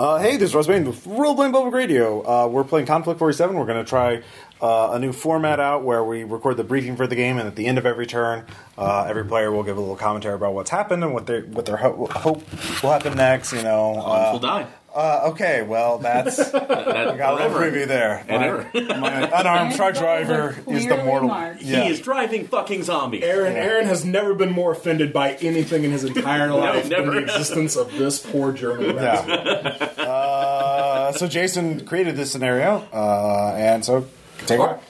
Uh, hey, this is Ross Payton with Role Playing Public Radio. Uh, we're playing Konflikt 47. We're going to try uh, a new format out where we record the briefing for the game, and at the end of every turn, uh, every player will give a little commentary about what's happened and what they what their ho- hope will happen next. You know, Hans will uh, die. Uh, okay, well, that's That, I got a little preview there. And My, ever. my unarmed truck driver is the mortal. marked. Yeah. He is driving fucking zombies. Aaron, Aaron has never been more offended by anything in his entire life than the existence of this poor German. Yeah. uh, so Jason created this scenario, uh, and so take it. All right.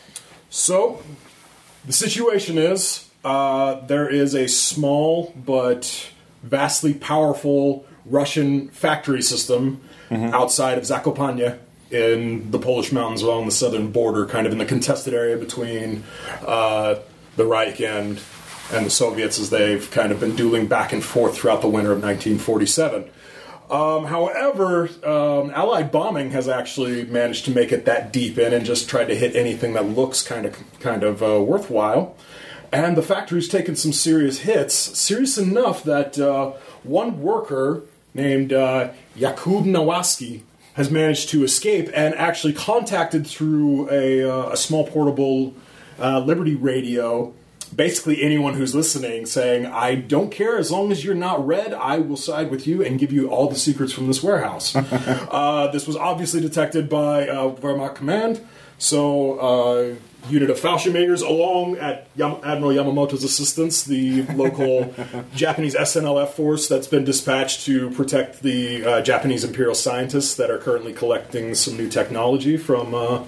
So, the situation is uh, there is a small but vastly powerful Russian factory system outside of Zakopane in the Polish mountains along the southern border, kind of in the contested area between uh, the Reich and and the Soviets, as they've kind of been dueling back and forth throughout the winter of 1947. Um, however, um, Allied bombing has actually managed to make it that deep in and just tried to hit anything that looks kind of kind of uh, worthwhile. And the factory's taken some serious hits, serious enough that uh, one worker named uh, Yakub Nowacki has managed to escape and actually contacted through a, uh, a small portable uh, Liberty radio basically anyone who's listening saying, I don't care as long as you're not red, I will side with you and give you all the secrets from this warehouse. uh, this was obviously detected by uh, Wehrmacht Command, so uh, unit of Fallschirmjägers along at Yam- Admiral Yamamoto's assistance, the local Japanese SNLF force that's been dispatched to protect the uh, Japanese imperial scientists that are currently collecting some new technology from uh,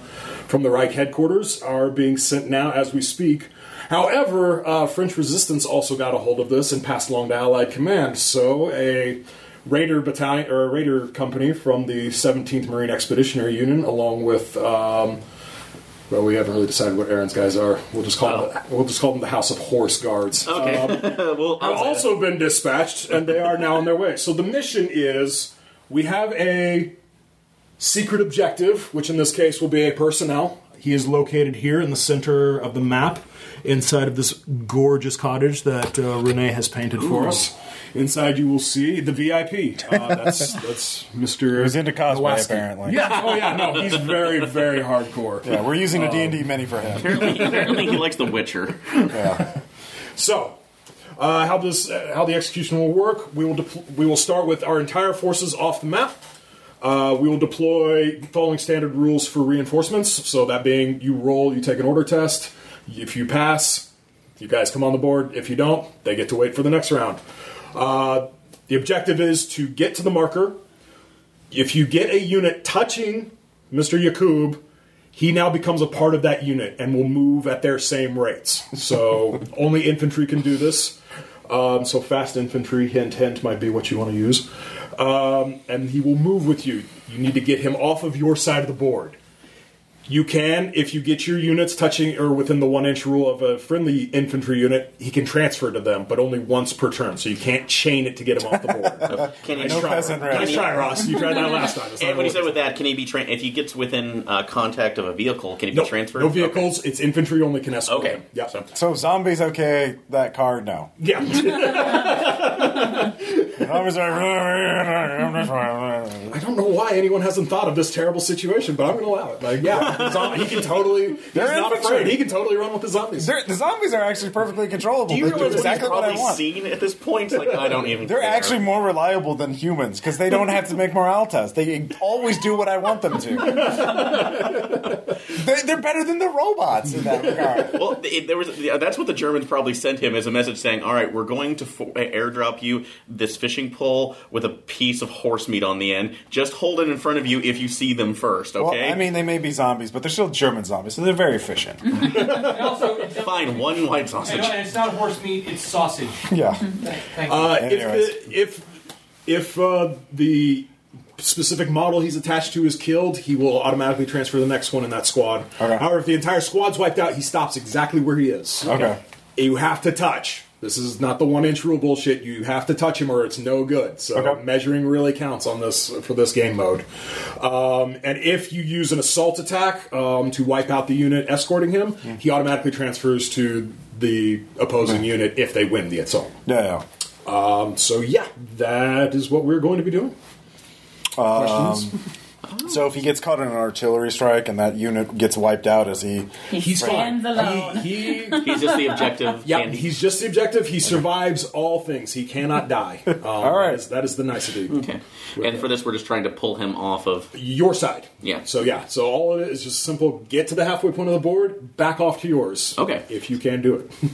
from the Reich headquarters are being sent now as we speak. However, uh, French resistance also got a hold of this and passed along to Allied command. So a raider battalion or a raider company from the 17th Marine Expeditionary Union, along with um, well, we haven't really decided what Aaron's guys are. We'll just call them. We'll just call them the House of Horse Guards. Okay. Um, well, have also been dispatched, and they are now on their way. So the mission is we have a secret objective, which in this case will be a personnel. He is located here in the center of the map, inside of this gorgeous cottage that uh, Renee has painted for us. Inside, you will see the VIP. Uh, that's that's Mr. He's into cosplay, Nowacki. apparently. Yeah. Oh yeah. No, he's very very hardcore. Yeah, we're using a D&D mini for him. apparently he likes The Witcher. Yeah. So, uh, how this uh, how the execution will work? We will depl- we will start with our entire forces off the map. Uh, we will deploy following standard rules for reinforcements. So that being, you roll, you take an order test. If you pass, you guys come on the board. If you don't, they get to wait for the next round. Uh, the objective is to get to the marker. If you get a unit touching Mr. Yakub, he now becomes a part of that unit and will move at their same rates. So only infantry can do this. Um, so fast infantry, hint, hint, might be what you want to use. Um, and he will move with you. You need to get him off of your side of the board. You can, if you get your units touching or within the one inch rule of a friendly infantry unit, he can transfer to them, but only once per turn. So you can't chain it to get him off the board. Can he? nice No try, peasant Ross. race. Nice try, Ross. You tried that last time. It's not And when you gonna said with that, can he be trained? If he gets within uh, contact of a vehicle, can he be no, transferred? no vehicles. It's infantry only can escort Okay. him. Yeah. So- So zombies okay, that card no. Yeah. Zombies are- I don't know why anyone hasn't thought of this terrible situation, but I'm going to allow it. Like, yeah, zom- he can totally. He's They're not infantry. afraid. He can totally run with the zombies. They're- the zombies are actually perfectly controllable. Do you they do realize exactly what what I probably want. seen at this point? Like I don't even. They're care. actually more reliable than humans because they don't have to make morale tests. They always do what I want them to. they, they're better than the robots in that regard. Well, it, there was. yeah, That's what the Germans probably sent him as a message saying, "All right, we're going to fo- airdrop you this fishing pole with a piece of horse meat on the end. Just hold it in front of you if you see them first, Well, okay? I mean, they may be zombies, but they're still German zombies, so they're very efficient. And also, fine, one white sausage. and it's not horse meat; it's sausage. Yeah. Thank you. Uh, if the, if if uh, the specific model he's attached to is killed, he will automatically transfer the next one in that squad. Okay. However, if the entire squad's wiped out, he stops exactly where he is. Okay. You have to touch. This is not the one inch rule bullshit. You have to touch him or it's no good. So Okay. measuring really counts on this for this game mode. Um, and if you use an assault attack um, to wipe out the unit escorting him, he automatically transfers to the opposing unit if they win the assault. Yeah, yeah. Um, so yeah, that is what we're going to be doing. Questions? So if he gets caught in an artillery strike and that unit gets wiped out, is he? He He's stands fine. alone. He, he He's just the objective. yeah, candy. he's just the objective. He survives all things. He cannot die. Um, all right. that is, that is the nicety. Okay. And for this, we're just trying to pull him off of. Your side. Yeah. So yeah. So all of it is just simple. Get to the halfway point of the board. Back off to yours. Okay. If you can do it.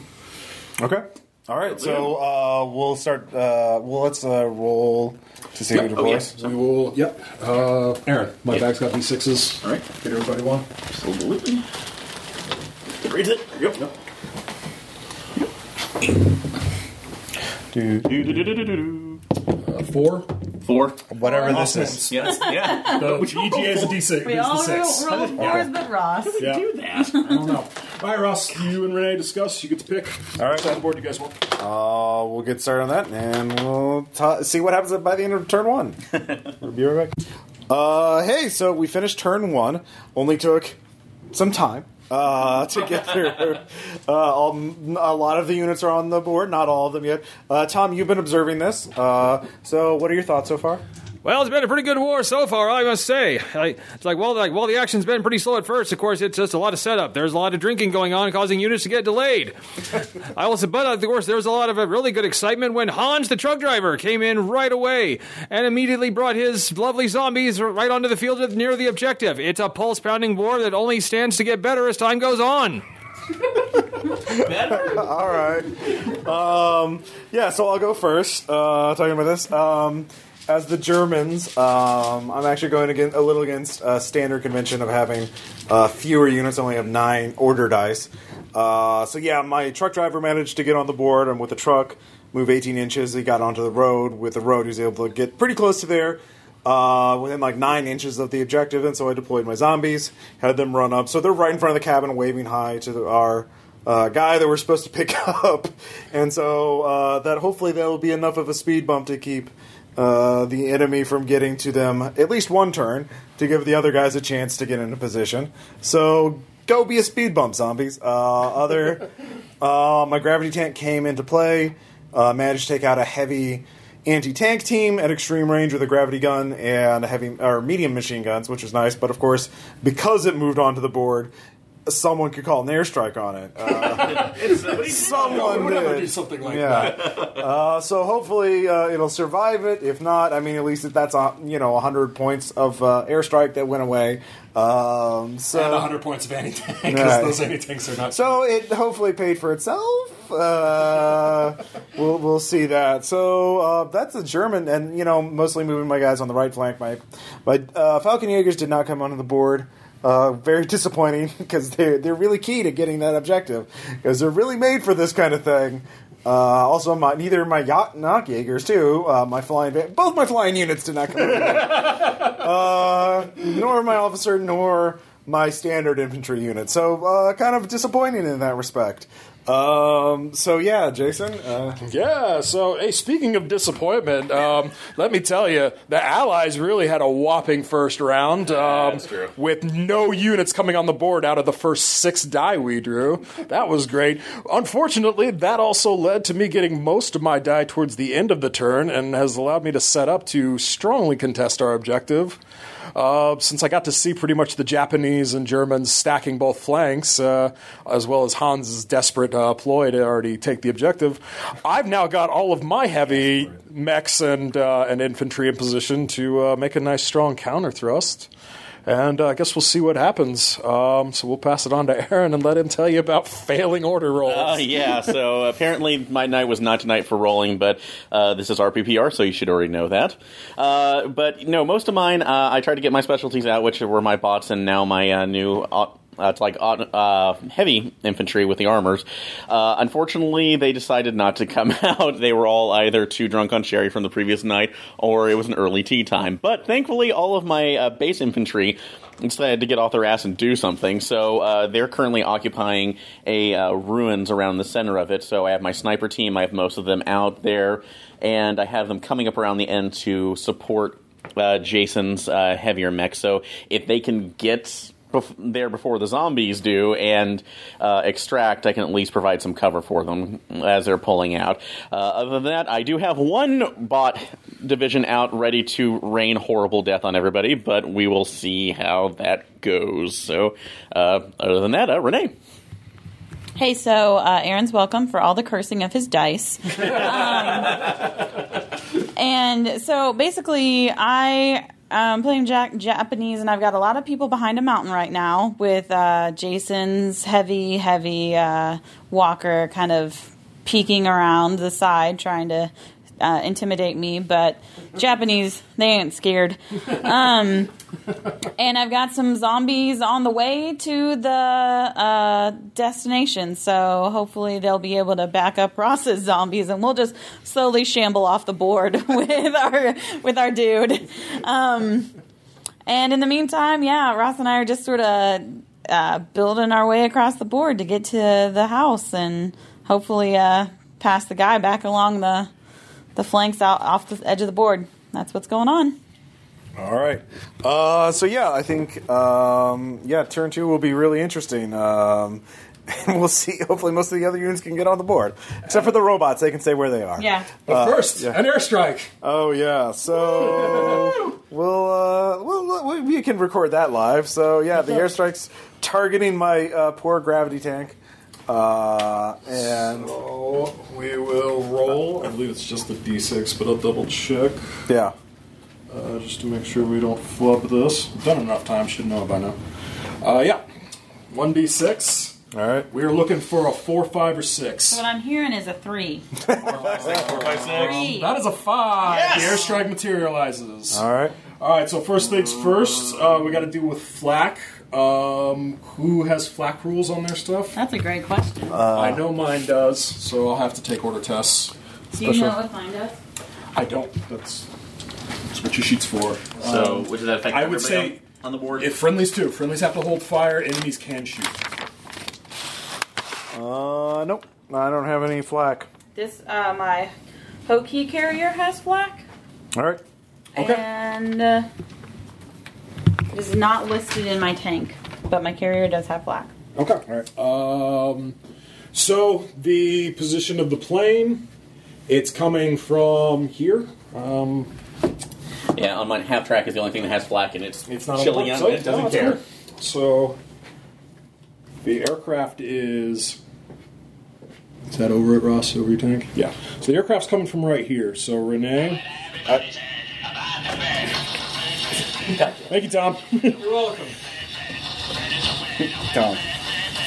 Okay. All right. So uh, we'll start. Uh, well, let's uh, roll to see who Yeah. deploys. Oh, we will. Yep. Uh, Aaron, my Yeah. bag's got d6s. All right. Get everybody one. Absolutely. Reads it. Yep. Yep. Do- Do-do-do-do-do-do. Uh, four. Four. Whatever this Awesome. is. Yes. Yeah. The EGA is a d6. We is all the six. roll, roll fours but Ross. Yeah. Do that. I don't know. All right, Ross. You and Renee discuss. You get to pick. All right. Which side of the board do you guys want? Uh, we'll get started on that, and we'll ta see what happens by the end of turn one. we'll be right back. Uh, hey, so we finished turn one. Only took some time uh, to get through. Uh, all, a lot of the units are on the board, not all of them yet. Uh, Tom, you've been observing this. Uh, so, what are your thoughts so far? Well, it's been a pretty good war so far, I must say. I, it's like, well, like, well, the action's been pretty slow at first. Of course, it's just a lot of setup. There's a lot of drinking going on, causing units to get delayed. I also, but of course, there was a lot of uh, really good excitement when Hans, the truck driver, came in right away and immediately brought his lovely zombies right onto the field near the objective. It's a pulse-pounding war that only stands to get better as time goes on. better. All right. Um, yeah, so I'll go first. Uh, talking about this. Um, as the Germans, um, I'm actually going against, a little against uh, standard convention of having uh, fewer units. I only have nine order dice. Uh, so yeah, my truck driver managed to get on the board. I'm with the truck, move 18 inches. He got onto the road. With the road, he was able to get pretty close to there. Uh, within like nine inches of the objective, and so I deployed my zombies, had them run up. So they're right in front of the cabin, waving hi to the, our uh, guy that we're supposed to pick up, and so uh, that hopefully that will be enough of a speed bump to keep uh, the enemy from getting to them at least one turn to give the other guys a chance to get into position. So go be a speed bump, zombies. Uh, other, uh, my gravity tank came into play, uh, managed to take out a heavy anti-tank team at extreme range with a gravity gun and a heavy or medium machine guns, which was nice. But of course, because it moved onto the board, someone could call an airstrike on it. Uh, someone We're never do something like yeah. that. Uh, so hopefully uh, it'll survive it. If not, I mean, at least that's uh, you know hundred points of uh, airstrike that went away. Um, so And 100 points of anti-tank, because Right. those anti-tanks are not... so it hopefully paid for itself. Uh, we'll we'll see that. So uh, that's the German, and you know, mostly moving my guys on the right flank. My my uh, Fallschirmjägers did not come onto the board. Uh, very disappointing because they're they're really key to getting that objective because they're really made for this kind of thing. Uh, also, my, neither my yacht knock Jaegers too. Uh, my flying both my flying units did not come. uh, nor my officer nor my standard infantry unit. So uh, kind of disappointing in that respect. Um, so yeah, Jason. Uh, Yeah, so hey, speaking of disappointment, um, let me tell you, the Allies really had a whopping first round. Um, that's true. With no units coming on the board out of the first six die we drew. That was great. Unfortunately, that also led to me getting most of my die towards the end of the turn and has allowed me to set up to strongly contest our objective. Uh, since I got to see pretty much the Japanese and Germans stacking both flanks, uh, as well as Hans's desperate uh, ploy to already take the objective, I've now got all of my heavy mechs and uh, and infantry in position to uh, make a nice strong counter thrust. And uh, I guess we'll see what happens. Um, so we'll pass it on to Aaron and let him tell you about failing order rolls. Uh, yeah, so apparently my night was not tonight for rolling, but uh, this is RPPR, so you should already know that. Uh, but no, most of mine, uh, I tried to get my specialties out, which were my bots and now my uh, new. Uh, it's like uh, heavy infantry with the armors. Uh, unfortunately, they decided not to come out. They were all either too drunk on sherry from the previous night, or it was an early tea time. But thankfully, all of my uh, base infantry decided to get off their ass and do something. So uh, they're currently occupying a uh, ruins around the center of it. So I have my sniper team. I have most of them out there, and I have them coming up around the end to support Jason's heavier mech. So if they can get bef- there before the zombies do and uh, extract, I can at least provide some cover for them as they're pulling out. Uh, other than that, I do have one bot division out ready to rain horrible death on everybody, but we will see how that goes. So, uh, other than that, uh, Renee. Hey, so uh, Aaron's welcome for all the cursing of his dice. Um, and so basically, I am playing Jack- Japanese, and I've got a lot of people behind a mountain right now with uh, Jason's heavy, heavy uh, walker kind of peeking around the side, trying to uh, intimidate me. But Japanese, they ain't scared. Um, and I've got some zombies on the way to the uh, destination, so hopefully they'll be able to back up Ross's zombies, and we'll just slowly shamble off the board with our with our dude. Um, and in the meantime, yeah, Ross and I are just sort of uh, building our way across the board to get to the house, and hopefully uh, pass the guy back along the the flanks out off the edge of the board. That's what's going on. All right. Uh, so yeah, I think um, yeah, turn two will be really interesting. Um, and we'll see. Hopefully, most of the other units can get on the board, except for the robots. They can stay where they are. Yeah. But first, yeah. an airstrike. Oh yeah. So we'll, uh, we'll we- we can record that live. So yeah, the airstrikes targeting my uh, poor gravity tank. Uh, and So we will roll. I believe it's just a d6, but I'll double check yeah, uh, just to make sure we don't flub this. Done enough time, should know by now. Uh, yeah, one d6. all right. We are looking for a four, five, or six. What I'm hearing is a three. Four, five, six. Three. That is a five. Yes! The airstrike materializes. All right. All right, so first things first, uh, we got to deal with flak. Um, who has flak rules on their stuff? That's a great question. I know mine does, so I'll have to take order tests. Do you know what mine does? I don't. That's, that's what your sheet's for. So, which does that affect I would everybody say on, on the board? If friendlies too, friendlies have to hold fire. Enemies can shoot. Uh, nope. I don't have any flak. This uh, my Ho-Ki carrier has flak, All right. Okay. and uh, it is not listed in my tank, but my carrier does have flak. Okay. All right. Um, so the position of the plane, it's coming from here. Um, yeah, on mine, half track is the only thing that has flak, and it's, it's not chilling on out, the and it doesn't no, care. it's. So the aircraft is. Is that over at Ross over your tank? Yeah. So the aircraft's coming from right here. So Renee. Thank you, Tom. You're welcome. Tom.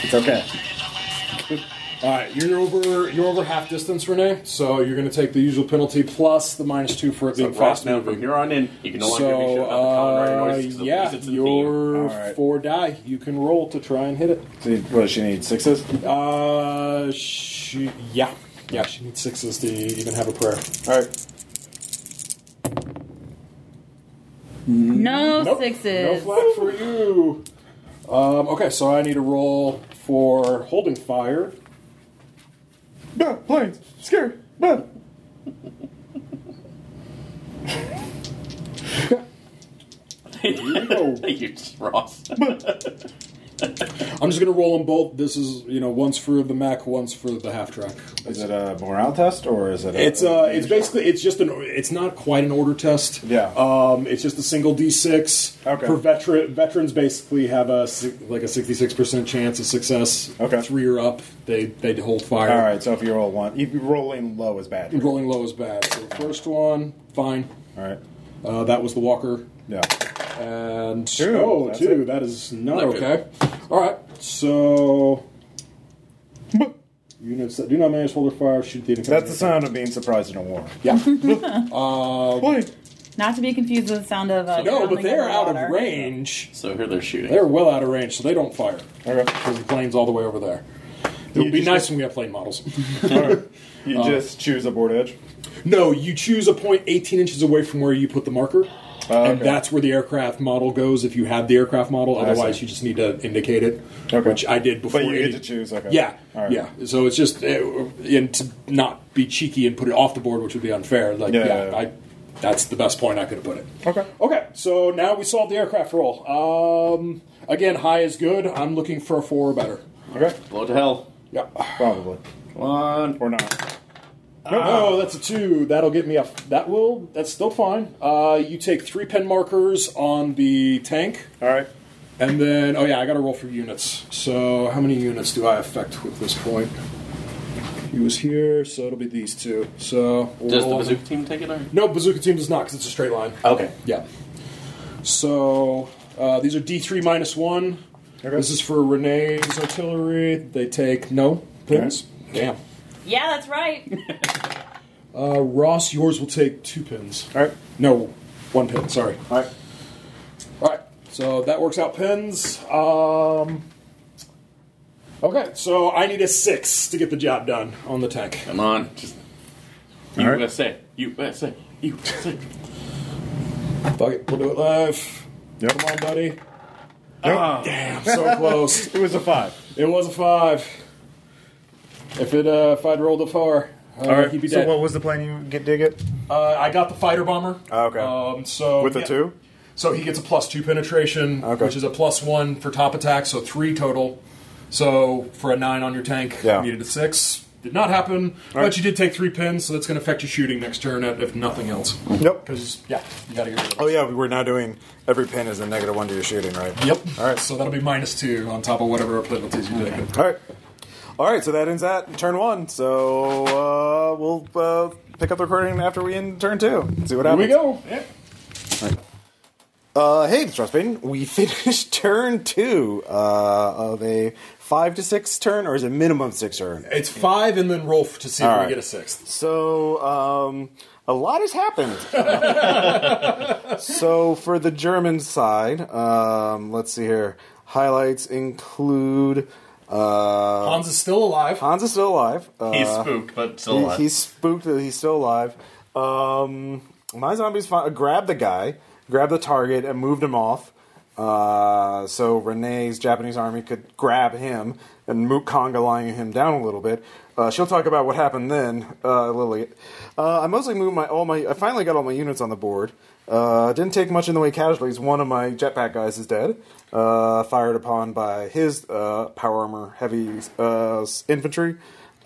It's okay. All right, you're over. You're over half distance, Renee. So you're going to take the usual penalty plus the minus two for it So being fast now moving. from here on in, you can no longer be So, shooting out the common uh, noises. Yeah, it's the your All right. four die you can roll to try and hit it. So you- what does she need? Sixes? Uh, she, yeah, yeah, she needs sixes to even have a prayer. All right. No Nope, sixes. no flag for you. Um, okay, so I need a roll for holding fire. No, planes. Scared. No. you just Ross. I'm just gonna roll them both. This is you know once for the Mac, once for the half track. Is it a morale test or is it? A, It's uh, it's basically it's just an it's not quite an order test. Yeah. Um, it's just a single d6. Okay. For veteran veterans, basically have a like a 66 percent chance of success. Okay. Three or up, they they hold fire. All right. So if you roll one, if rolling low is bad. Rolling low is bad. So first one, fine. All right. Uh, that was the walker. Yeah. And Two, oh, that's two. it. That is not Not good. okay. All right. So units that do not manage hold their fire shoot the. That's the sound of being surprised in a war. Yeah. uh, Plane. Not to be confused with the sound of uh, no, but they're out underwater. of range. So here they're shooting. They're well out of range, so they don't fire. Okay. Because the plane's all the way over there. It would be just- nice when we have plane models. All right. You just choose a board edge. no, you choose a point 18 inches away from where you put the marker. Oh, And that's where the aircraft model goes if you have the aircraft model. I Otherwise, see. you just need to indicate it, Okay. which I did before. But you get to choose. Okay. Yeah, All right. yeah. So it's just, uh, and to not be cheeky and put it off the board, which would be unfair. Like, Yeah, yeah, yeah, yeah. I, that's the best point I could have put it. Okay. Okay, so now we solved the aircraft roll. Um, again, high is good. I'm looking for a four or better. Okay. Blow it to hell. Yep. Probably. One. Or not. Oh, that's a two. That'll get me a. That will. That's still fine. Uh, you take three pen markers on the tank, All right. and then oh yeah, I got to roll for units. So how many units do I affect with this point? He was here, so it'll be these two. So we'll Does the roll- bazooka team take it? Or? No, bazooka team does not because it's a straight line. Okay. Yeah. So uh, these are D three minus one. This is for Renee's artillery. They take no pins. Damn. Yeah, that's right. Uh, Ross, yours will take two pins. All right. No, one pin. Sorry. All right. All right. So that works out pins. Um. Okay, so I need a six to get the job done on the tank. Come on. Just All right. USA. USA. USA. Fuck it, we'll do it live. Yep. Come on, buddy. Nope. Damn, so close. It was a five. It was a five. If it, uh, if I'd rolled a four, uh, All right. he'd be So dead. what was the plan you get dig it? Uh, I got the fighter bomber. Oh, okay. Um, so With a yeah. two? So he gets a plus two penetration, Okay. which is a plus one for top attack, so three total. So for a nine on your tank, Yeah. you needed a six. Did not happen, but right. you did take three pins, so that's going to affect your shooting next turn, if nothing else. Nope. Because yeah, you got to get rid of it. Oh yeah, we're now doing every pin is a negative one to your shooting, right? Yep. All right. So that'll be minus two on top of whatever penalties you take. All right. All right. So that ends that turn one. So uh, we'll uh, pick up the recording after we end turn two. See what Here happens. we go. Uh, hey, Trust Payton. We finished turn two uh, of a five to six turn, or is it minimum six turn? It's five, and then roll to see if All we get a sixth. So, um, a lot has happened. so, for the German side, um, let's see here. Highlights include uh, Hans is still alive. Hans is still alive. Uh, He's spooked, but still he- alive. he's spooked that he's still alive. Um, my zombies fi- grabbed the guy, grabbed the target, and moved him off. Uh, so Renee's Japanese army could grab him and Moot conga lying him down a little bit. Uh, she'll talk about what happened then, uh, Lily. Uh, I mostly moved my all my. I finally got all my units on the board. Uh, didn't take much in the way of casualties. One of my jetpack guys is dead, uh, fired upon by his uh, power armor heavy uh, infantry.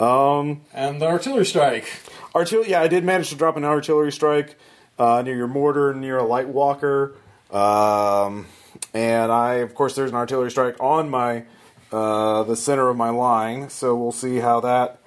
Um, And the artillery strike. Artillery, yeah, I did manage to drop an artillery strike uh, near your mortar, near a light walker, um, and I, of course, there's an artillery strike on my uh, the center of my line. So we'll see how that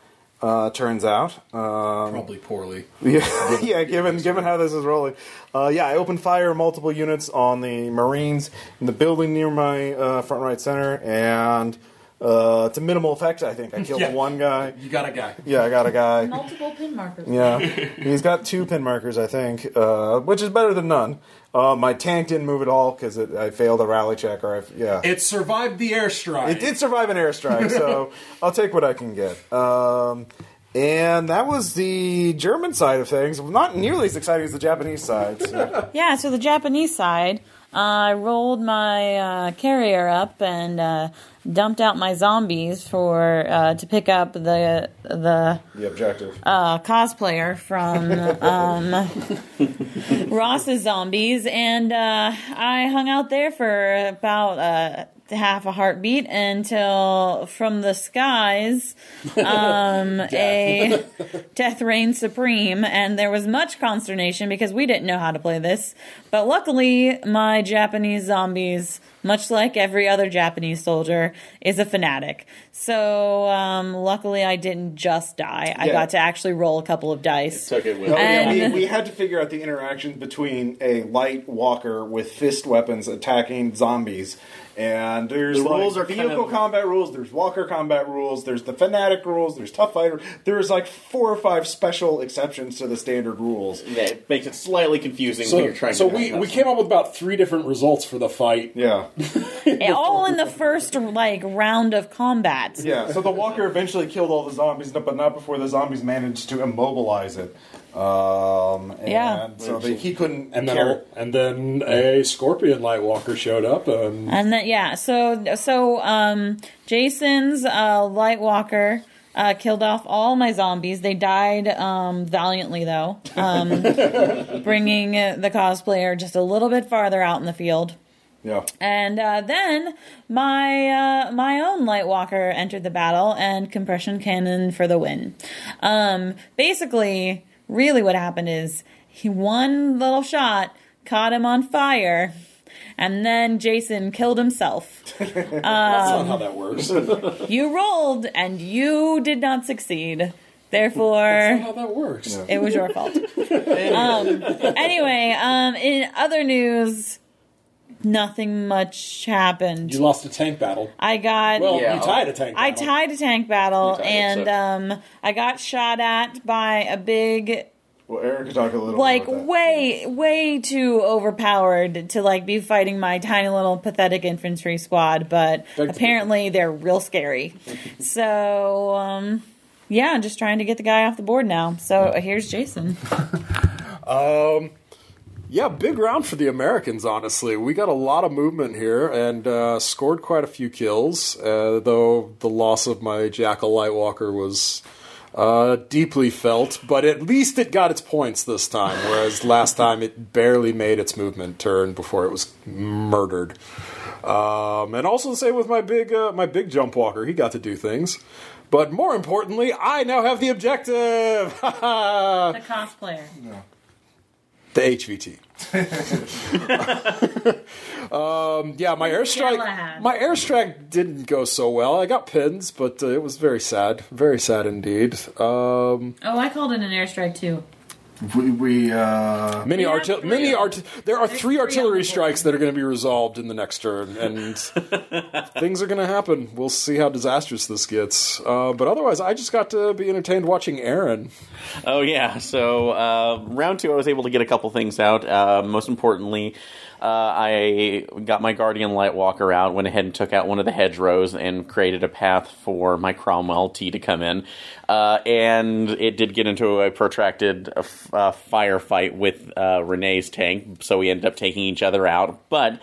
uh, turns out. Um, Probably poorly. yeah, yeah. Given given how this is rolling, uh, yeah, I opened fire multiple units on the Marines in the building near my uh, front right center, and uh, it's a minimal effect. I think I killed Yeah. one guy. You got a guy. Yeah, I got a guy. Multiple pin markers. Yeah, he's got two pin markers, I think, uh, which is better than none. Uh, my tank didn't move at all because I failed a rally check, or I, yeah, It survived the airstrike. it did survive an airstrike, so I'll take what I can get. Um, and that was the German side of things. Not nearly as exciting as the Japanese side. So. Yeah, so the Japanese side, I rolled my uh, carrier up and uh, dumped out my zombies for uh, to pick up the the the objective. uh, cosplayer from um, Ross's zombies, and uh, I hung out there for about uh, half a heartbeat until from the skies um, a death reigned supreme, and there was much consternation because we didn't know how to play this. But luckily, my Japanese zombies, much like every other Japanese soldier, is a fanatic. So um, luckily, I didn't just die. I Yeah. got to actually roll a couple of dice. Took it with Oh, yeah, And- we, we had to figure out the interactions between a light walker with fist weapons attacking zombies. And there's The like rules are kind vehicle of- combat rules, there's walker combat rules, there's the fanatic rules, there's tough fighter. There's like four or five special exceptions to the standard rules. Yeah, it makes it slightly confusing when So, you're trying so to. we, we came up with about three different results for the fight. Yeah. And all in the first like round of combat. Yeah, so the walker eventually killed all the zombies, but not before the zombies managed to immobilize it. Um, and Yeah. so they, he couldn't And then, a, and then a scorpion light walker showed up, and And then yeah, so so um, Jason's uh, light walker uh, killed off all my zombies. They died um, valiantly though, um, bringing the cosplayer just a little bit farther out in the field. Yeah. And uh, then my uh, my own Lightwalker entered the battle and compression cannon for the win. Um, basically, really, what happened is he one little shot caught him on fire, and then Jason killed himself. That's not how that works. You rolled, and you did not succeed. That's Therefore, not how that works. it was your fault. um, anyway, um, in other news, nothing much happened. You lost a tank battle. I got. Well, Yeah. you tied a tank I battle. tied a tank battle, You tied it, and so- um, I got shot at by a big, Well, Aaron could talk a little like about that. way, way too overpowered to like be fighting my tiny little pathetic infantry squad. But Beg apparently, they're real scary. so, um, yeah, I'm just trying to get the guy off the board now. So here's Jason. Yeah, big round for the Americans, honestly. We got a lot of movement here and uh, scored quite a few kills, uh, though the loss of my Jackal Lightwalker was uh, deeply felt, but at least it got its points this time, whereas last time it barely made its movement turn before it was murdered. Um, and also the same with my big uh, my big jump walker. He got to do things. But more importantly, I now have the objective. The cosplayer. The HVT. um, yeah, my airstrike. My airstrike didn't go so well. I got pins, but uh, it was very sad. Very sad indeed. Um, Oh, I called it an airstrike too. We, we uh, many Yeah, artil- many art- There are There's three three artillery strikes that are going to be resolved in the next turn, and things are going to happen. We'll see how disastrous this gets. Uh, but otherwise, I just got to be entertained watching Aaron. Oh yeah. So uh, round two, I was able to get a couple things out. Uh, most importantly, uh, I got my Guardian Lightwalker out. Went ahead and took out one of the hedgerows and created a path for my Cromwell T to come in. Uh, and it did get into a protracted uh, uh, firefight with uh, Renee's tank, so we ended up taking each other out. But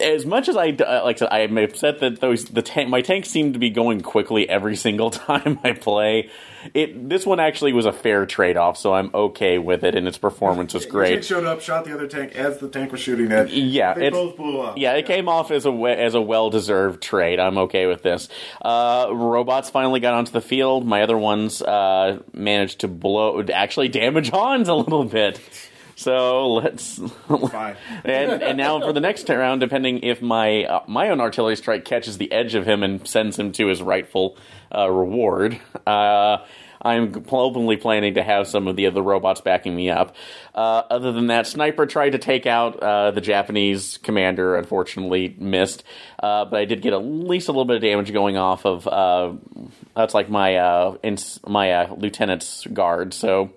as much as I uh, like, I said, I'm upset that those the tank, my tanks seem to be going quickly every single time I play. It this one actually was a fair trade off, so I'm okay with it, and its performance was great. tank showed up, shot the other tank as the tank was shooting it. Yeah, they both blew up. Yeah, it came off as a as a well deserved trade. I'm okay with this. Uh, robots finally got onto the field. My other ones uh, managed to blow, actually damage Hans a little bit. So let's Fine. and, and now for the next round, depending if my uh, my own artillery strike catches the edge of him and sends him to his rightful uh, reward, uh, I'm openly planning to have some of the other robots backing me up. Uh, other than that, sniper tried to take out uh, the Japanese commander. Unfortunately, missed. Uh, but I did get at least a little bit of damage going off of. Uh, that's like my uh, ins- my uh, lieutenant's guard. So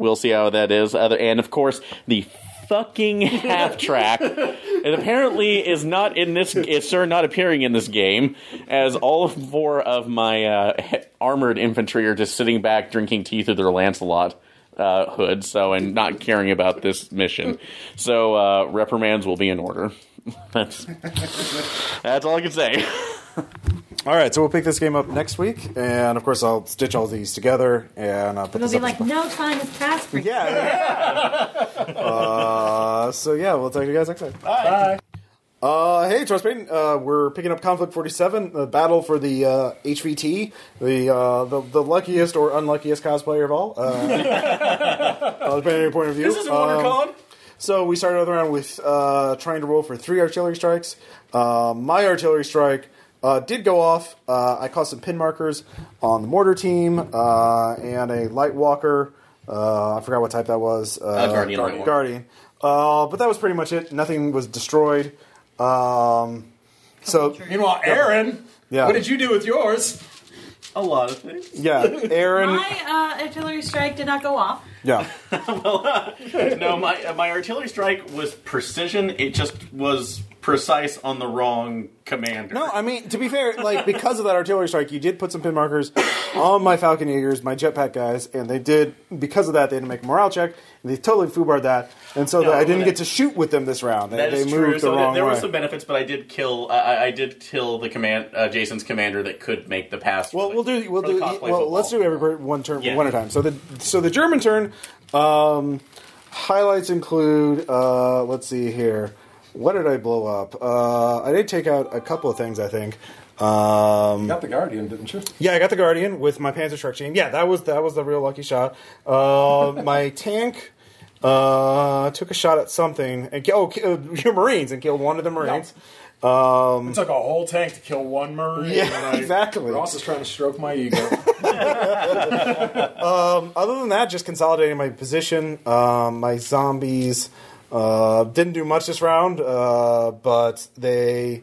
we'll see how that is. Other and of course the fucking half track. It apparently is not in this. Is sir not appearing in this game, as all four of my uh, armored infantry are just sitting back drinking tea through their Lancelot. Uh, hood, so and not caring about this mission, so uh, reprimands will be in order. that's that's all I can say. All right, so we'll pick this game up next week, and of course I'll stitch all these together and uh, put It'll this be up. like no time has passed for you. yeah. uh, so yeah, we'll talk to you guys next time. Bye. Uh, hey, Trust Payton, uh, we're picking up Konflikt 47, the battle for the uh, HVT, the, uh, the the luckiest or unluckiest cosplayer of all, uh, uh, depending on your point of view. This is WonderCon. Um, so we started the round with uh, trying to roll for three artillery strikes. Uh, my artillery strike uh, did go off. Uh, I caused some pin markers on the mortar team uh, and a light walker. Uh, I forgot what type that was. Uh, Guardian Light Guardian. Uh, but that was pretty much it. Nothing was destroyed. Um, so Meanwhile, Aaron, Yeah. what did you do with yours? A lot of things. yeah, Aaron. My uh, artillery strike did not go off. Yeah, Well, no, my my artillery strike was precision. It just was precise on the wrong commander. No, I mean to be fair, like because of that artillery strike, you did put some pin markers on my Fallschirmjägers, my jetpack guys, and they did because of that they had to make a morale check, and they totally foobarred that, and so No, that I didn't that- get to shoot with them this round. They, That they moved true. the So there, wrong there were some benefits, but I did kill. I- I, I did kill the command, uh, Jason's commander that could make the pass. well, the- we'll do. We'll do. Well, football. let's do every one turn, Yeah. one at a time. So the so the German turn um, highlights include. Uh, let's see here. What did I blow up? Uh, I did take out a couple of things. I think. Um, Got the Guardian, didn't you? yeah, I got the Guardian with my Panzerschreck chain. Yeah, that was that was the real lucky shot. Uh, my tank uh, took a shot at something and oh, uh, your Marines and killed one of the Marines. It took a whole tank to kill one Marine. Yeah, I- exactly. Ross is trying to stroke my ego. Other than that, just consolidating my position. Um, my zombies uh, didn't do much this round, uh, but they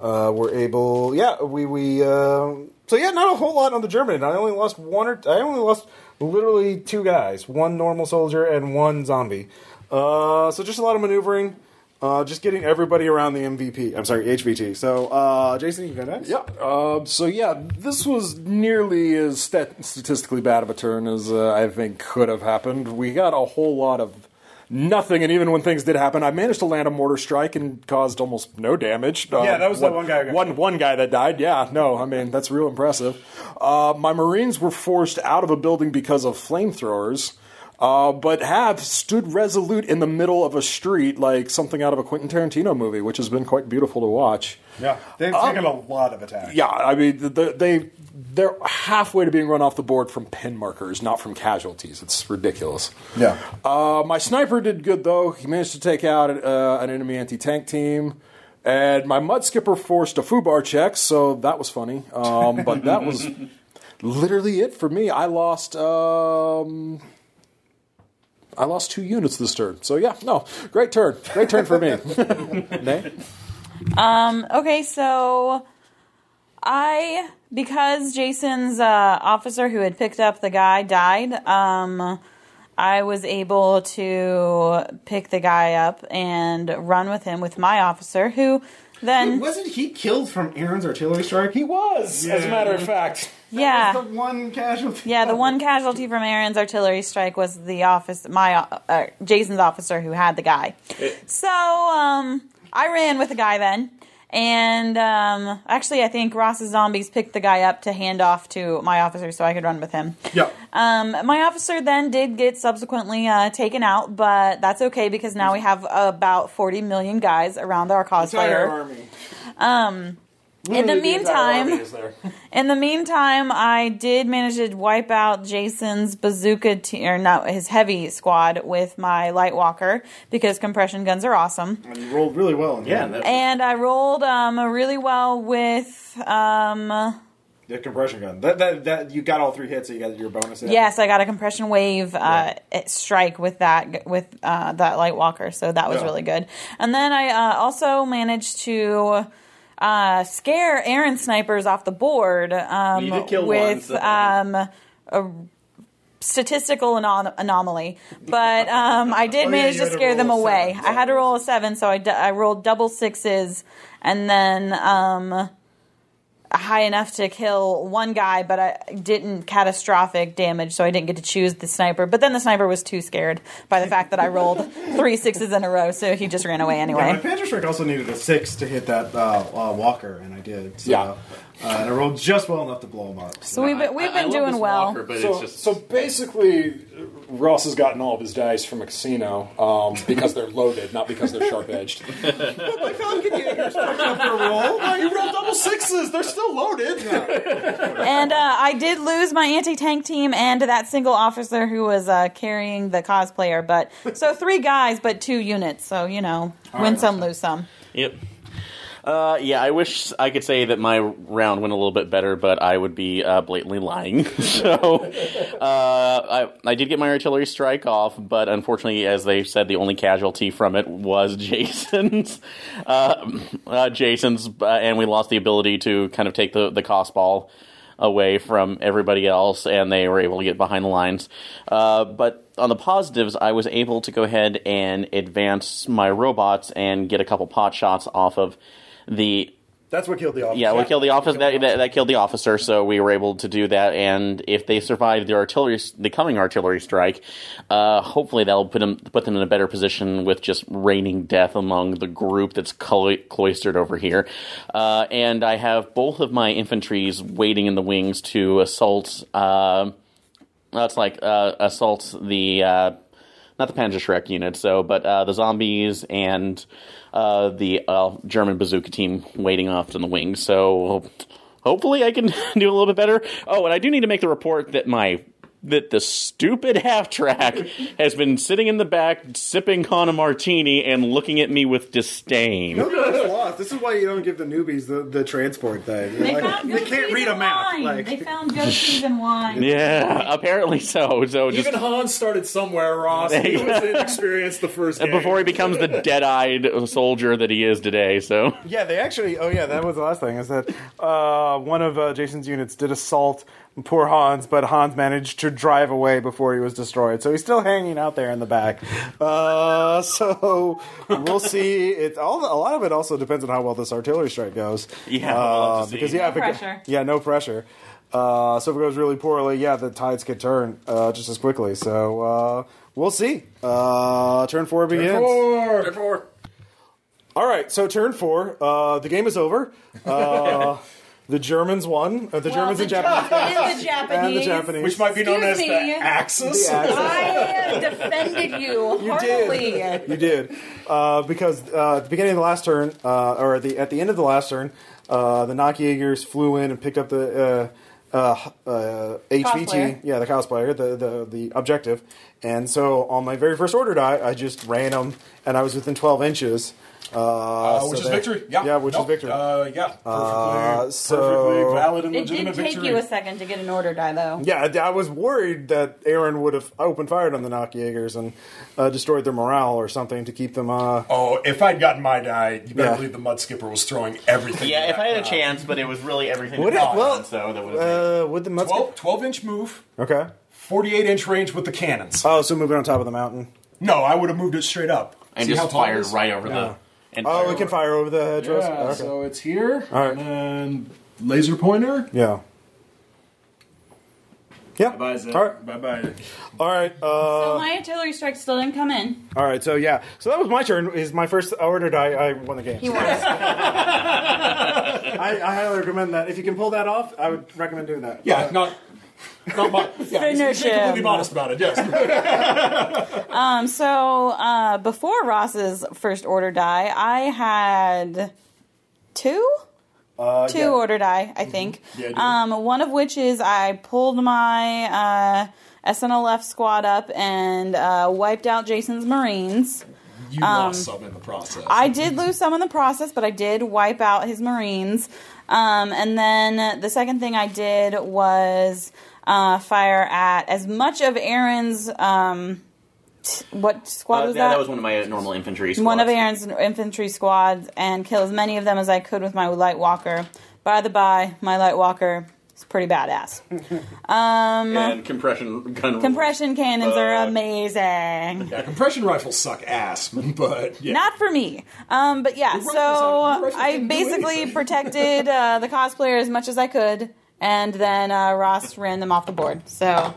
uh, were able. Yeah, we we. Uh, so yeah, not a whole lot on the German. I only lost one or I only lost literally two guys, one normal soldier and one zombie. Uh, so just a lot of maneuvering. Uh, just getting everybody around the MVP. I'm sorry, HVT. So, uh, Jason, you go next. Yeah. Uh, so yeah, this was nearly as stat- statistically bad of a turn as I think could have happened. We got a whole lot of nothing, and even when things did happen, I managed to land a mortar strike and caused almost no damage. Uh, Yeah, that was the one guy One one guy that died. Yeah. No, I mean that's real impressive. Uh, my Marines were forced out of a building because of flamethrowers. Uh, but have stood resolute in the middle of a street like something out of a Quentin Tarantino movie, which has been quite beautiful to watch. Yeah, they've taken a lot of attacks. Yeah, I mean they, they they're halfway to being run off the board from pin markers, not from casualties. It's ridiculous. Yeah. Uh, my sniper did good though. He managed to take out uh, an enemy anti-tank team, and my mud skipper forced a FUBAR check, so that was funny. Um, but that was literally it for me. I lost. Um, I lost two units this turn. So yeah, no, great turn, great turn for me. Nay? Okay, so I because Jason's uh, officer who had picked up the guy died. Um, I was able to pick the guy up and run with him with my officer, who then Wasn't he killed from Aaron's artillery strike? He was, as a matter of fact. Yeah. the one casualty. Yeah, the one casualty from Aaron's artillery strike was the office, my uh, Jason's officer who had the guy. So um, I ran with the guy then, and um, actually I think Ross's zombies picked the guy up to hand off to my officer so I could run with him. Yeah. Um, my officer then did get subsequently uh, taken out, but that's okay because now we have about forty million guys around our cosplayer. army. In the meantime, army in the meantime, I did manage to wipe out Jason's bazooka, te- or not his heavy squad with my light walker because compression guns are awesome. And you rolled really well. Yeah, end. that- And I rolled um, really well with. Um, the compression gun. That, that that you got all three hits. So you got your bonus. in. yes, I got a compression wave uh, strike with that with uh, that light walker, so that was Yeah. really good. And then I uh, also managed to. Uh, scare Aaron snipers off the board um, kill one, with so- um, a statistical anom- anomaly, but um, I did Oh, manage you to had to scare them away. seven, I had to roll a seven, so I, d- I rolled double sixes, and then um, high enough to kill one guy, but I didn't catastrophic damage, so I didn't get to choose the sniper. But then the sniper was too scared by the fact that I rolled three sixes in a row, so he just ran away Yeah, my anyway. Panzer Strike also needed a six to hit that uh, uh, Walker, and I did. So, Yeah. uh, and I rolled just well enough to blow him up. So we've been, we've I- I been love doing well. Walker, but So, it's just so basically, Ross has gotten all of his dice from a casino um, because they're loaded, not because they're sharp edged. like, how can you get your strike up for a roll? you rolled double sixes; they're still loaded. And uh, I did lose my anti-tank team and that single officer who was uh, carrying the cosplayer. But so three guys, but two units. So you know, win some, lose some. Yep. Uh, yeah, I wish I could say that my round went a little bit better, but I would be uh, blatantly lying. so uh, I, I did get my artillery strike off, but unfortunately, as they said, the only casualty from it was Jason's. Uh, uh, Jason's, uh, and we lost the ability to kind of take the the cost ball away from everybody else, and they were able to get behind the lines. Uh, but on the positives, I was able to go ahead and advance my robots and get a couple pot shots off of the That's what killed the officer. yeah, we killed the officer. That, that, that killed the officer, so we were able to do that. And if they survive the artillery, the coming artillery strike, uh, hopefully that'll put them put them in a better position with just raining death among the group that's clo- cloistered over here. Uh, and I have both of my infantries waiting in the wings to assault. Uh, that's like uh, assault the. Not the Panzerschreck unit. So, but uh, the zombies and uh, the uh, German bazooka team waiting off in the wings. So hopefully I can do a little bit better. Oh, and I do need to make the report that my that the stupid half track has been sitting in the back sipping con a martini and looking at me with disdain. That's lost. This is why you don't give the newbies the, the transport thing. They Like, found they can't read a and map. Wine. Like, they found goat cheese and wine. Yeah, apparently so. So just Even Hans started somewhere, Ross. He was inexperienced the first game. before he becomes the dead-eyed soldier that he is today. So Yeah, they actually. Oh, yeah, that was the last thing. Is that uh, one of uh, Jason's units did assault poor Hans, but Hans managed to drive away before he was destroyed. So he's still hanging out there in the back. Uh, so we'll see. It's all. A lot of it also depends on how well this artillery strike goes. Yeah, we'll uh, see. because yeah, No if it pressure. yeah, no pressure. Uh, so if it goes really poorly, yeah, the tides could turn uh, just as quickly. So uh, we'll see. Uh, turn four begins. Turn Four. All right, so turn four. Uh, the game is over. Uh, the Germans won. Uh, the Germans the and Japanese. And the Japanese. And the Japanese. Which might be known as Excuse me. the Axis. The Axis. I defended you, You heartily. did. You did. Uh, because uh, at the beginning of the last turn, uh, or at the, at the end of the last turn, uh, the Nachtjägers flew in and picked up the uh, uh, uh, HVT, Cosplayer. yeah, the cosplayer, the, the the objective. And so on my very first order die, I just ran them, and I was within 12 inches. Uh, Uh, so which is they- victory. Yeah. Yeah, which Nope. is victory. Uh, yeah. Perfectly, Uh, so- perfectly valid and It legitimate did take victory. you a second to get an order die, though. Yeah, I I was worried that Aaron would have opened fired on the Nachtjägers and uh, destroyed their morale or something to keep them. Uh, Oh, if I'd gotten my die, you better Yeah. believe the mud skipper was throwing everything. yeah, if I had a chance, but it was really everything. Would that it? Well, on, so that was uh, would the Mudskip? 12, 12 inch move, Okay. 48 inch range with the cannons. Oh, so moving on top of the mountain. No, I would have moved it straight up. and See just how tall fired is? right over the. And Oh, fired it can over- fire over the hedgerows. Yeah, okay. so it's here, All right. and then laser pointer. yeah. Yeah. Bye, Zach. All right. Bye bye. All right. Uh, So my artillery strike still didn't come in. all right. So yeah. So that was my turn. Is my first order die. I won the game. He was. I, I highly recommend that. If you can pull that off, I would recommend doing that. Yeah, not. Not my, yeah, he's- he's Finish being completely modest about it. Yes. Um, so uh, before Ross's first order die, I had two. Uh, two yeah. order die, I think. Yeah, I do. um, one of which is I pulled my uh, SNLF squad up and uh, wiped out Jason's Marines. You lost some in the process. I did lose some in the process, but I did wipe out his Marines. Um, and then the second thing I did was uh, fire at as much of Aaron's. Um, t- what squad Uh, was yeah, that? that was one of my normal infantry. Squads. one of Aaron's infantry squads and kill as many of them as I could with my light walker. By the by, my light walker is pretty badass. and compression gun. Compression cannons are amazing. yeah, compression rifles suck ass, but yeah. Not for me. Um, but yeah, so are- your rifles I basically protected uh, the cosplayer as much as I could, and then uh, Ross ran them off the board. So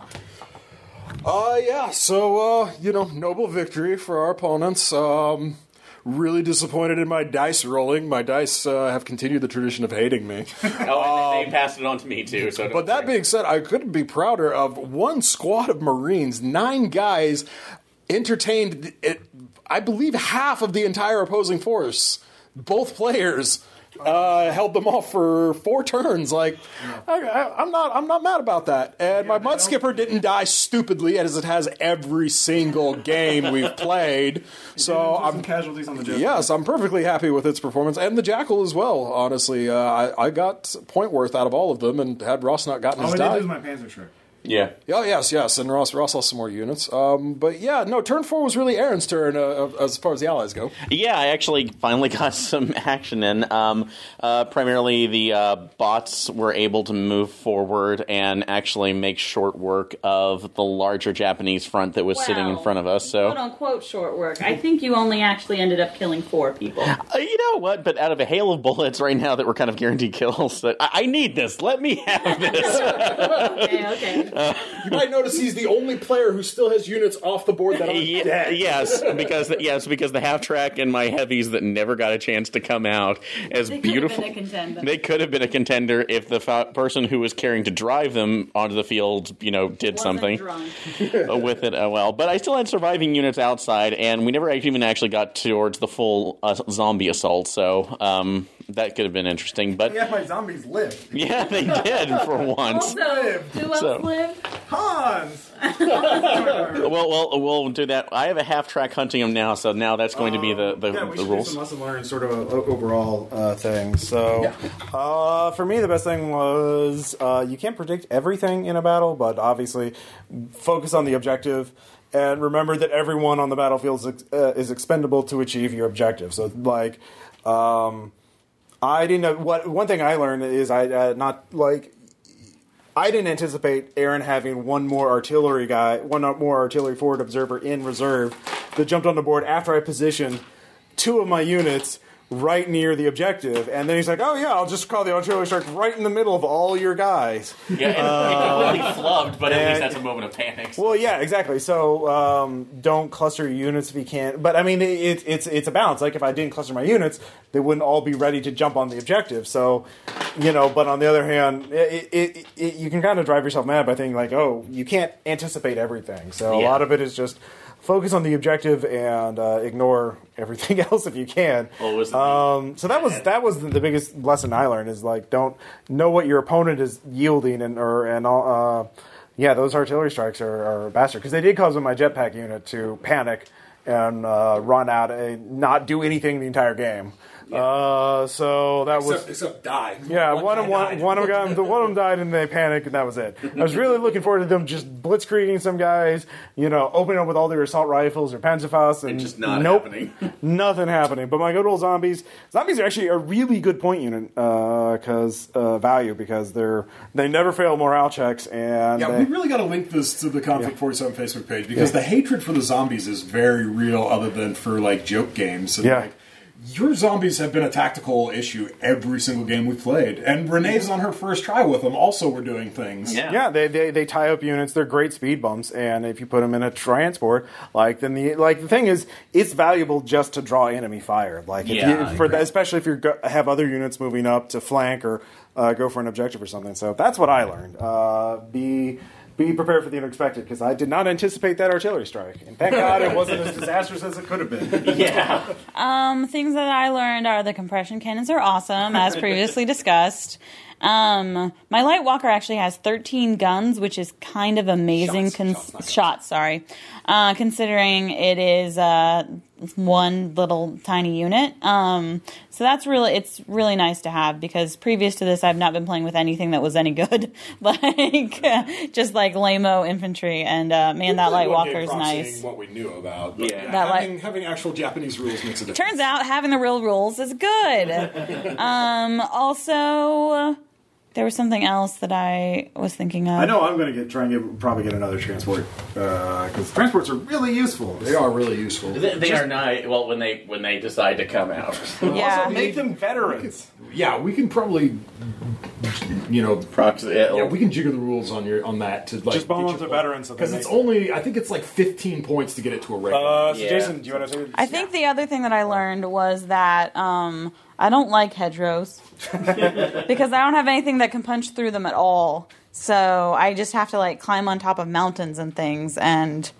Uh, yeah, so, uh, you know, noble victory for our opponents. Um, really disappointed in my dice rolling. My dice uh, have continued the tradition of hating me. Oh, and they, they passed it on to me too. So, But that worry. being said, I couldn't be prouder of one squad of Marines, nine guys entertained, it, I believe, half of the entire opposing force. Both players uh, held them off for four turns. Like, I, I, I'm not, I'm not mad about that. And my mud skipper didn't die stupidly, as it has every single game we've played. So I'm casualties on the jet. Yes, I'm perfectly happy with its performance and the Jackal as well. Honestly, uh, I, I got point worth out of all of them, and had Ross not gotten his die. my Panzerschreck. Yeah. Oh yes, yes, and Ross Ross lost some more units. Um, but yeah, no, turn four was really Aaron's turn uh, as far as the allies go. Yeah, I actually finally got some action in. Um, uh, primarily, the uh, bots were able to move forward and actually make short work of the larger Japanese front that was sitting in front of us. So, quote unquote, short work. I think you only actually ended up killing four people. uh, you know what? But out of a hail of bullets right now that were kind of guaranteed kills, that I, I need this. Let me have this. okay, okay. you might notice he's the only player who still has units off the board that aren't Ye- dead. yes, because yes, because the half track and my heavies that never got a chance to come out as beautiful. contender. They could have been a contender if the fa- person who was caring to drive them onto the field, you know, did something uh, with it uh, well. But I still had surviving units outside, and we never even actually got towards the full uh, zombie assault. So um, that could have been interesting. But Yeah, my zombies live. yeah, they did for once. who else So- lived? Hans. Well, well, we'll do that. I have a half track hunting them now, so now that's going to be the the, Yeah, we the should rules. do some lesson learned sort of a, o- overall uh, thing. So, uh, for me, the best thing was uh, you can't predict everything in a battle, but obviously focus on the objective and remember that everyone on the battlefield is, ex- uh, is expendable to achieve your objective. So, like, um, I didn't know what one thing I learned is I uh, not like I didn't anticipate Aaron having one more artillery guy, one more artillery forward observer in reserve that jumped on the board after I positioned two of my units right near the objective. And then he's like, oh, yeah, I'll just call the artillery strike right in the middle of all your guys. Yeah, it, it completely flubbed, but at least that's a moment of panic. Well, yeah, exactly. So um, don't cluster your units if you can't. But I mean, it, it's it's a balance. Like if I didn't cluster my units, they wouldn't all be ready to jump on the objective. So, you know. But on the other hand, it, it, it, you can kind of drive yourself mad by thinking like, oh, you can't anticipate everything. So a lot of it is just focus on the objective and uh, ignore everything else if you can. Well, it was the- um, so that was that was the, the biggest lesson I learned is like don't know what your opponent is yielding and or and all. Uh, yeah, those artillery strikes are, are a bastard because they did cause my jetpack unit to panic and uh, run out and not do anything the entire game. Uh, so that was Except, except die. yeah, One of one, one of them, the one of them died, and they panicked, and that was it. I was really looking forward to them just blitzkrieging some guys, you know, opening up with all their assault rifles or Panzerfaust, and just not nope, happening. nothing happening. But my good old zombies, zombies are actually a really good point unit because uh, value because they're they never fail morale checks, and Yeah, they, we really got to link this to the Konflikt 47 Facebook page because the hatred for the zombies is very real, other than for like joke games. And, Yeah. like, your zombies have been a tactical issue every single game we played, and Renee's on her first try with them. Also, were doing things. Yeah. Yeah, they, they they tie up units. They're great speed bumps, and if you put them in a transport, like then the like the thing is, it's valuable just to draw enemy fire. Like if Yeah, you, for that, especially if you have other units moving up to flank or uh, go for an objective or something. So that's what I learned. Uh, be be prepared for the unexpected because I did not anticipate that artillery strike, and thank God it wasn't as disastrous as it could have been. Yeah. Um, things that I learned are the compression cannons are awesome, as previously discussed. Um, my light walker actually has 13 guns, which is kind of amazing. Shots, shots, sorry. Uh, considering it is uh, one little tiny unit. Um, so that's really it's really nice to have because previous to this, I've not been playing with anything that was any good, like just like lameo infantry. And uh, man, that light One walker is nice. What we knew about, but Yeah. yeah, That light- having, having actual Japanese rules makes a difference. Turns out having the real rules is good. um, also, there was something else that I was thinking of. I know I'm going to get try and get, probably get another transport because transports are really useful. they are really useful. They, they are not. Well, when they when they decide to come out. Yeah. Also, make them veterans. Yeah, we can probably, you know, Proxy. yeah, we can jigger the rules on your on that to like Just bump up to veterans because it's only I think it's like 15 points to get it to a regular. Uh, so Yeah. Jason, do you want to say? I think the other thing that I learned was that um, I don't like hedgerows because I don't have anything that can punch through them at all. So I just have to like climb on top of mountains and things and.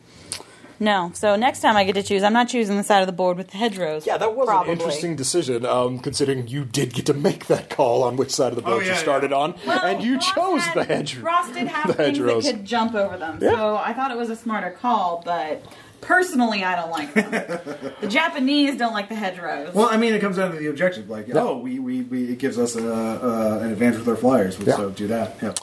No, so next time I get to choose, I'm not choosing the side of the board with the hedgerows. Yeah, that was probably. an interesting decision, um, considering you did get to make that call on which side of the board Oh, yeah, you started on, Well, and you Ross chose had- the hedge. Ross did have the things hedgerows. that could jump over them, so I thought it was a smarter call. But personally, I don't like them. the Japanese don't like the hedgerows. Well, I mean, it comes down to the objective. Like, oh, we, we, we it gives us a, uh, an advantage with our flyers, Yeah. so do that. Yeah.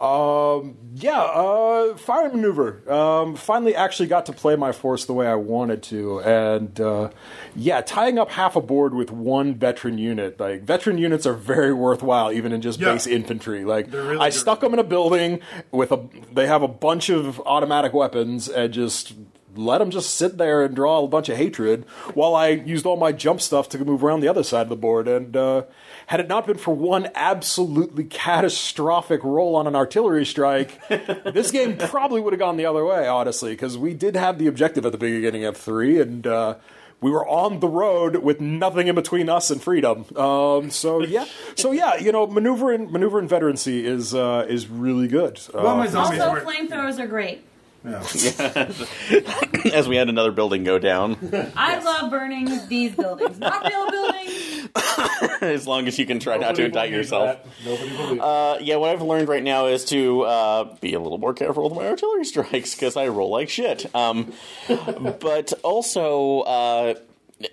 Um, yeah, uh, fire maneuver. Um, finally, actually got to play my force the way I wanted to, and uh, yeah, tying up half a board with one veteran unit. Like veteran units are very worthwhile, even in just Yeah. base infantry. Like really I good. stuck them in a building with a. They have a bunch of automatic weapons and just let them just sit there and draw a bunch of hatred while I used all my jump stuff to move around the other side of the board. And uh, had it not been for one absolutely catastrophic roll on an artillery strike, this game probably would have gone the other way, honestly, because we did have the objective at the beginning of three, and uh, we were on the road with nothing in between us and freedom. Um, so yeah, so yeah, you know, maneuver and maneuver and veterancy is uh, is really good. Uh, Well, my zombies Also, were. flamethrowers are great. Yeah. As we had another building go down, I love burning these buildings, not real buildings. as long as you can try not to indict yourself. that. Nobody believes Uh, yeah, what I've learned right now is to uh, be a little more careful with my artillery strikes because I roll like shit. Um, but also, uh,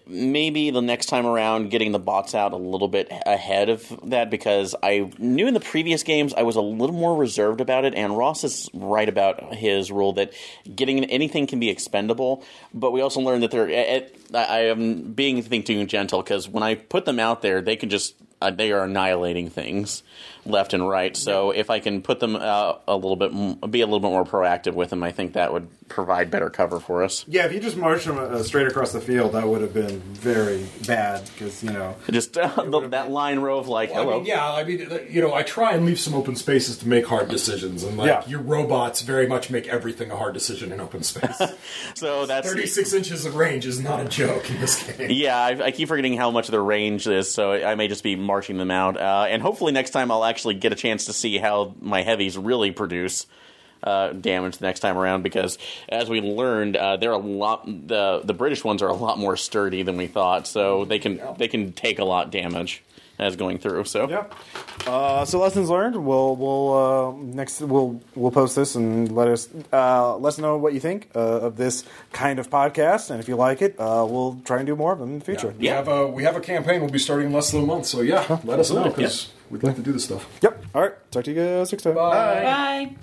maybe the next time around, getting the bots out a little bit ahead of that because I knew in the previous games I was a little more reserved about it. And Ross is right about his rule that getting anything can be expendable. But we also learned that they're. It, I I am being think too gentle because when I put them out there, they can just uh, they are annihilating things left and right. So if I can put them uh, a little bit, be a little bit more proactive with them, I think that would provide better cover for us. Yeah, if you just marched them uh, straight across the field, that would have been very bad because you know. Just uh, the, that line row of like, I hello. mean, yeah, I mean, uh, you know, I try and leave some open spaces to make hard decisions, and like Yeah. your robots very much make everything a hard decision in open space. So that's Thirty-six inches of range is not a joke in this game. Yeah, I, I keep forgetting how much their range is, so I may just be marching them out. Uh, and hopefully next time I'll actually get a chance to see how my heavies really produce uh, damage the next time around. Because as we learned, uh, they're a lot. The the British ones are a lot more sturdy than we thought, so they can they can take a lot damage as going through. So Yep. Uh, so lessons learned. We'll we'll uh, next we'll we'll post this and let us uh, let us know what you think uh, of this kind of podcast, and if you like it, uh, we'll try and do more of them in the future. We have a we have a campaign. We'll be starting in less than a month. So yeah, let us know because we'd like to do this stuff. Yep. All right. Talk to you guys next time. Bye.